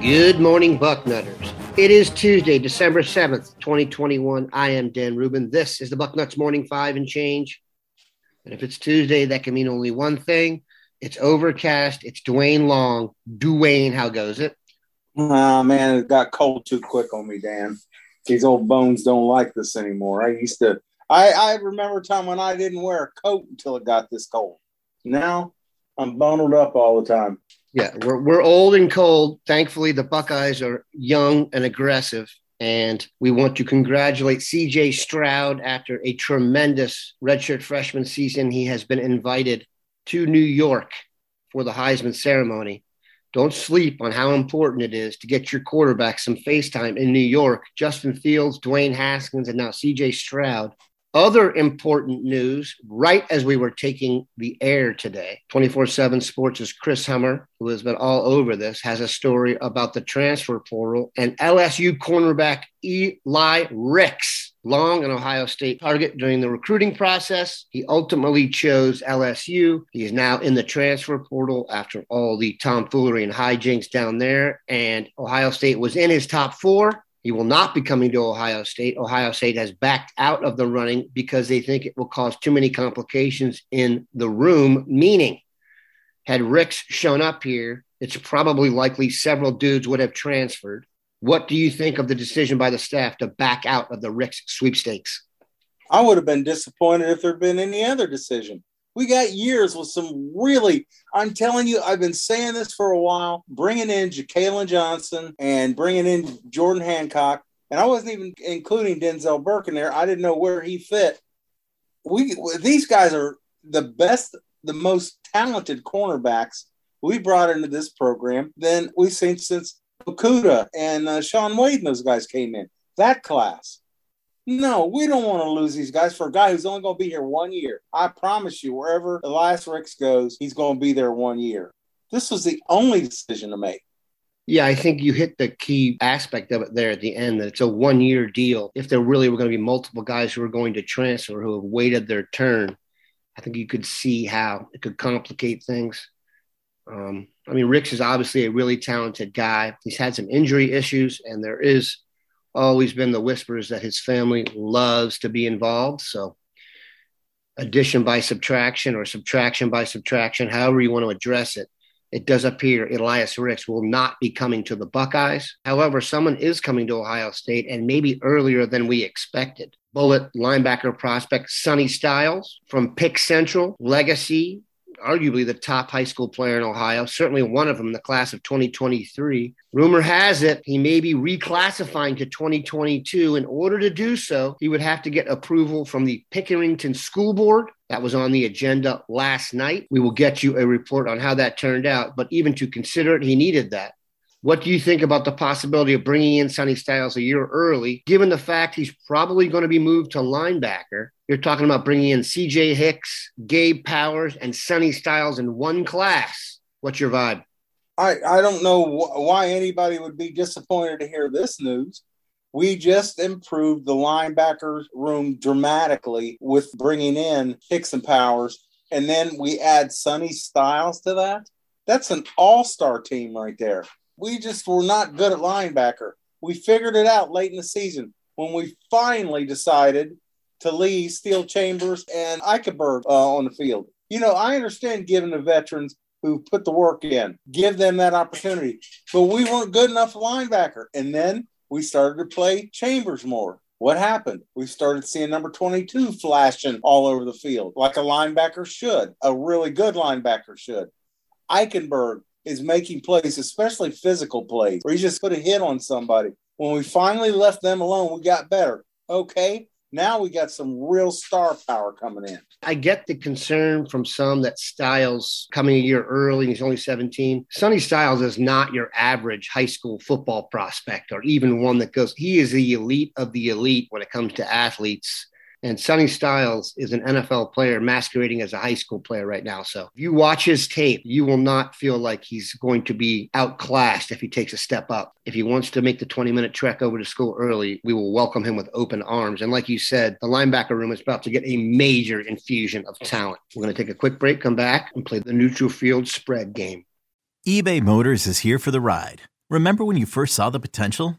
Good morning, Bucknutters. It is Tuesday, December 7th, 2021. I am Dan Rubin. This is the Bucknuts Morning Five and Change. And if it's Tuesday, that can mean only one thing. It's overcast. It's Dwayne Long. Dwayne, how goes it? Oh, man, it got cold too quick on me, Dan. These old bones don't like this anymore. I used to, I, I remember a time when I didn't wear a coat until it got this cold. Now I'm bundled up all the time. Yeah, we're, we're old and cold. Thankfully, the Buckeyes are young and aggressive. And we want to congratulate CJ Stroud after a tremendous redshirt freshman season. He has been invited to New York for the Heisman ceremony. Don't sleep on how important it is to get your quarterback some FaceTime in New York. Justin Fields, Dwayne Haskins, and now CJ Stroud other important news right as we were taking the air today. 24-7 sports' is chris hummer who has been all over this has a story about the transfer portal and lsu cornerback eli ricks long an ohio state target during the recruiting process. He ultimately chose lsu he is now in the transfer portal after all the tomfoolery and hijinks down there and ohio state was in his top four he will not be coming to Ohio State. Ohio State has backed out of the running because they think it will cause too many complications in the room. Meaning, had Ricks shown up here, it's probably likely several dudes would have transferred. What do you think of the decision by the staff to back out of the Ricks sweepstakes? I would have been disappointed if there had been any other decision. We got years with some really, I'm telling you, I've been saying this for a while, bringing in Jakailin Johnson and bringing in Jordan Hancock. And I wasn't even including Denzel Burke in there. I didn't know where he fit. We These guys are the best, the most talented cornerbacks we brought into this program than we've seen since Okudah and uh, Shaun Wade and those guys came in. That class. No, we don't want to lose these guys for a guy who's only going to be here one year. I promise you, wherever Elias Ricks goes, he's going to be there one year. This was the only decision to make. Yeah, I think you hit the key aspect of it there at the end that it's a one year deal. If there really were going to be multiple guys who are going to transfer who have waited their turn, I think you could see how it could complicate things. Um, I mean, Ricks is obviously a really talented guy. He's had some injury issues, and there is always been the whispers that his family loves to be involved. So, addition by subtraction or subtraction by subtraction, however you want to address it, it does appear Elias Ricks will not be coming to the Buckeyes. However, someone is coming to Ohio State and maybe earlier than we expected. Bullet linebacker prospect Sonny Styles from Pick Central, legacy arguably the top high school player in Ohio, certainly one of them the class of 2023. Rumor has it he may be reclassifying to 2022. In order to do so, he would have to get approval from the Pickerington School Board. That was on the agenda last night. We will get you a report on how that turned out. But even to consider it, he needed that. What do you think about the possibility of bringing in Sonny Styles a year early, given the fact he's probably going to be moved to linebacker? You're talking about bringing in CJ Hicks, Gabe Powers, and Sonny Styles in one class. What's your vibe? I, I don't know wh- why anybody would be disappointed to hear this news. We just improved the linebacker room dramatically with bringing in Hicks and Powers, and then we add Sonny Styles to that. That's an all star team right there we just were not good at linebacker. We figured it out late in the season when we finally decided to leave Steele Chambers and Eichenberg uh, on the field. You know, I understand giving the veterans who put the work in, give them that opportunity. But we weren't good enough linebacker. And then we started to play Chambers more. What happened? We started seeing number 22 flashing all over the field like a linebacker should, a really good linebacker should. Eichenberg is making plays, especially physical plays, where he just put a hit on somebody. When we finally left them alone, we got better. Okay, now we got some real star power coming in. I get the concern from some that Styles coming a year early, he's only 17. Sonny Styles is not your average high school football prospect or even one that goes, he is the elite of the elite when it comes to athletes and Sonny Styles is an NFL player masquerading as a high school player right now. So if you watch his tape, you will not feel like he's going to be outclassed if he takes a step up. If he wants to make the 20 minute trek over to school early, we will welcome him with open arms. And like you said, the linebacker room is about to get a major infusion of talent. We're going to take a quick break, come back, and play the neutral field spread game. eBay Motors is here for the ride. Remember when you first saw the potential?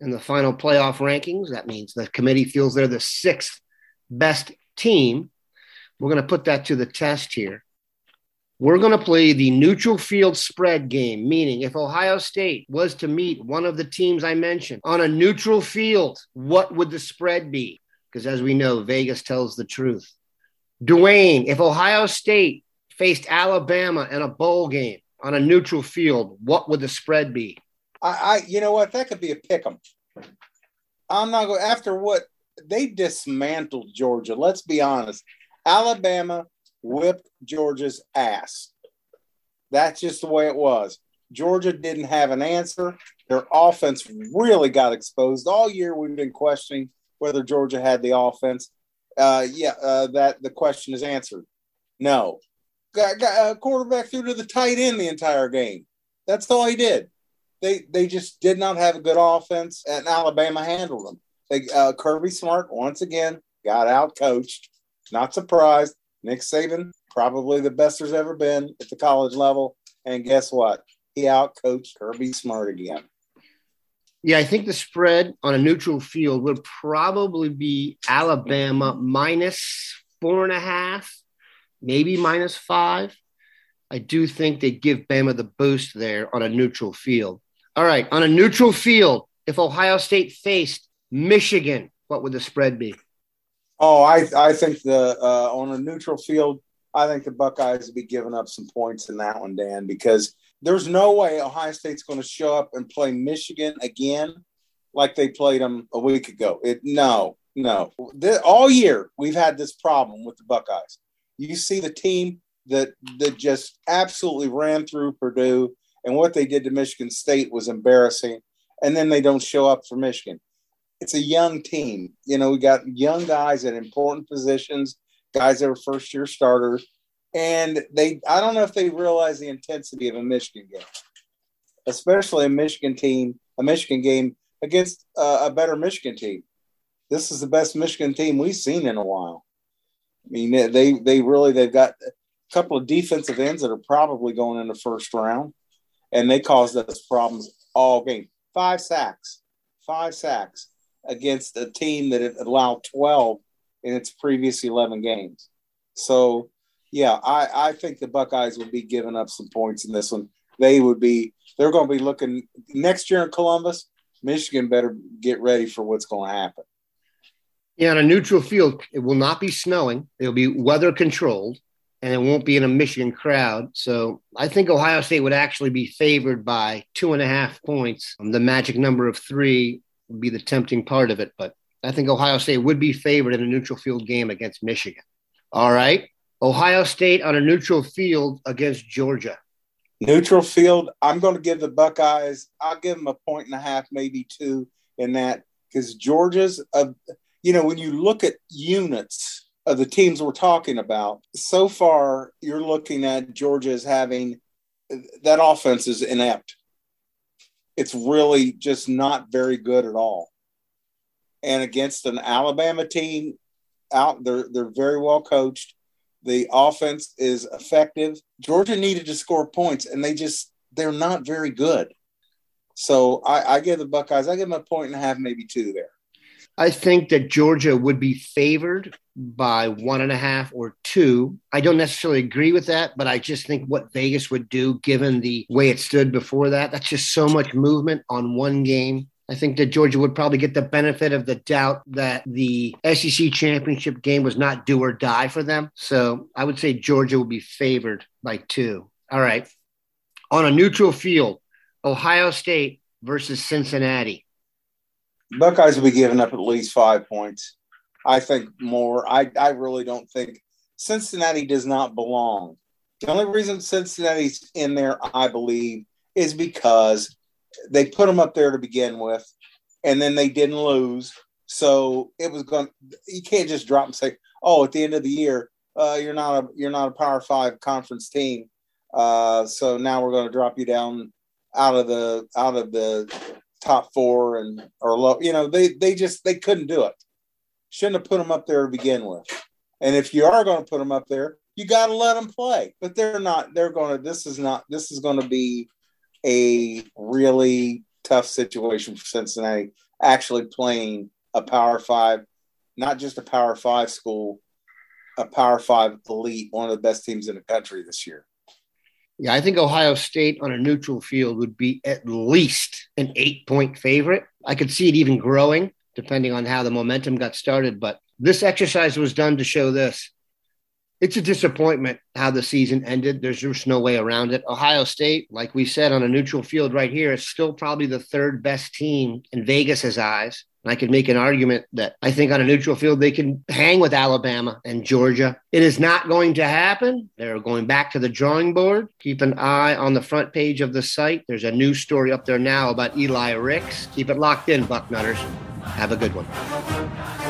in the final playoff rankings. That means the committee feels they're the sixth best team. We're going to put that to the test here. We're going to play the neutral field spread game, meaning if Ohio State was to meet one of the teams I mentioned on a neutral field, what would the spread be? Because as we know, Vegas tells the truth. Dwayne, if Ohio State faced Alabama in a bowl game on a neutral field, what would the spread be? I, I you know what? That could be a pick 'em. I'm not going after what they dismantled Georgia. Let's be honest. Alabama whipped Georgia's ass. That's just the way it was. Georgia didn't have an answer. Their offense really got exposed all year. We've been questioning whether Georgia had the offense. Uh, yeah, uh, that the question is answered. No, got, got a quarterback threw to the tight end the entire game. That's all he did they they just did not have a good offense, and Alabama handled them. They, uh, Kirby Smart once again got out coached. Not surprised. Nick Saban probably the best there's ever been at the college level, and guess what? He out coached Kirby Smart again. Yeah, I think the spread on a neutral field would probably be Alabama minus four and a half, maybe minus five. I do think they give Bama the boost there on a neutral field. All right, on a neutral field, if Ohio State faced Michigan, what would the spread be? Oh, I I think the uh, on a neutral field, I think the Buckeyes would be giving up some points in that one, Dan, because there's no way Ohio State's going to show up and play Michigan again like they played them a week ago. It no, no. All year we've had this problem with the Buckeyes. You see the team that that just absolutely ran through Purdue and what they did to Michigan State was embarrassing. And then they don't show up for Michigan. It's a young team. You know, we got young guys at important positions, guys that are first year starters. And they, I don't know if they realize the intensity of a Michigan game, especially a Michigan team, a Michigan game against uh, a better Michigan team. This is the best Michigan team we've seen in a while. I mean, they they really they've got a couple of defensive ends that are probably going in the first round and they caused us problems all game. Five sacks, five sacks against a team that had allowed 12 in its previous 11 games. So, yeah, I, I think the Buckeyes would be giving up some points in this one. They would be, they're going to be looking next year in Columbus. Michigan better get ready for what's going to happen. Yeah, on a neutral field, it will not be snowing. It'll be weather controlled and it won't be in a Michigan crowd. So I think Ohio State would actually be favored by two and a half points. The magic number of three would be the tempting part of it, but I think Ohio State would be favored in a neutral field game against Michigan. All right. Ohio State on a neutral field against Georgia. Neutral field, I'm going to give the Buckeyes, I'll give them a point and a half, maybe two in that, because Georgia's, uh, you know, when you look at units of the teams we're talking about, so far you're looking at Georgia as having that offense is inept. It's really just not very good at all. And against an Alabama team, out they're they're very well coached. The offense is effective. Georgia needed to score points, and they just they're not very good. So I, I give the Buckeyes, I give them a point and a half, maybe two there. I think that Georgia would be favored by one and a half or two. I don't necessarily agree with that, but I just think what Vegas would do, given the way it stood before that, that's just so much movement on one game. I think that Georgia would probably get the benefit of the doubt that the SEC championship game was not do or die for them. So I would say Georgia would be favored by two. All right. On a neutral field, Ohio State versus Cincinnati. Buckeyes will be giving up at least five points. I think more. I, I really don't think Cincinnati does not belong. The only reason Cincinnati's in there, I believe, is because they put them up there to begin with, and then they didn't lose. So it was going. You can't just drop and say, "Oh, at the end of the year, uh, you're not a you're not a Power Five conference team." Uh, so now we're going to drop you down out of the out of the top four and or low. You know, they they just they couldn't do it. Shouldn't have put them up there to begin with. And if you are going to put them up there, you got to let them play. But they're not. They're going to. This is not. This is going to be a really tough situation for Cincinnati actually playing a Power Five, not just a Power Five school, a Power Five elite, one of the best teams in the country this year. Yeah, I think Ohio State on a neutral field would be at least an eight point favorite. I could see it even growing depending on how the momentum got started. But this exercise was done to show this it's a disappointment how the season ended. There's just no way around it. Ohio State, like we said on a neutral field right here, is still probably the third best team in Vegas's eyes. I could make an argument that I think on a neutral field they can hang with Alabama and Georgia. It is not going to happen. They're going back to the drawing board. Keep an eye on the front page of the site. There's a news story up there now about Eli Ricks. Keep it locked in, Bucknutters. Have a good one.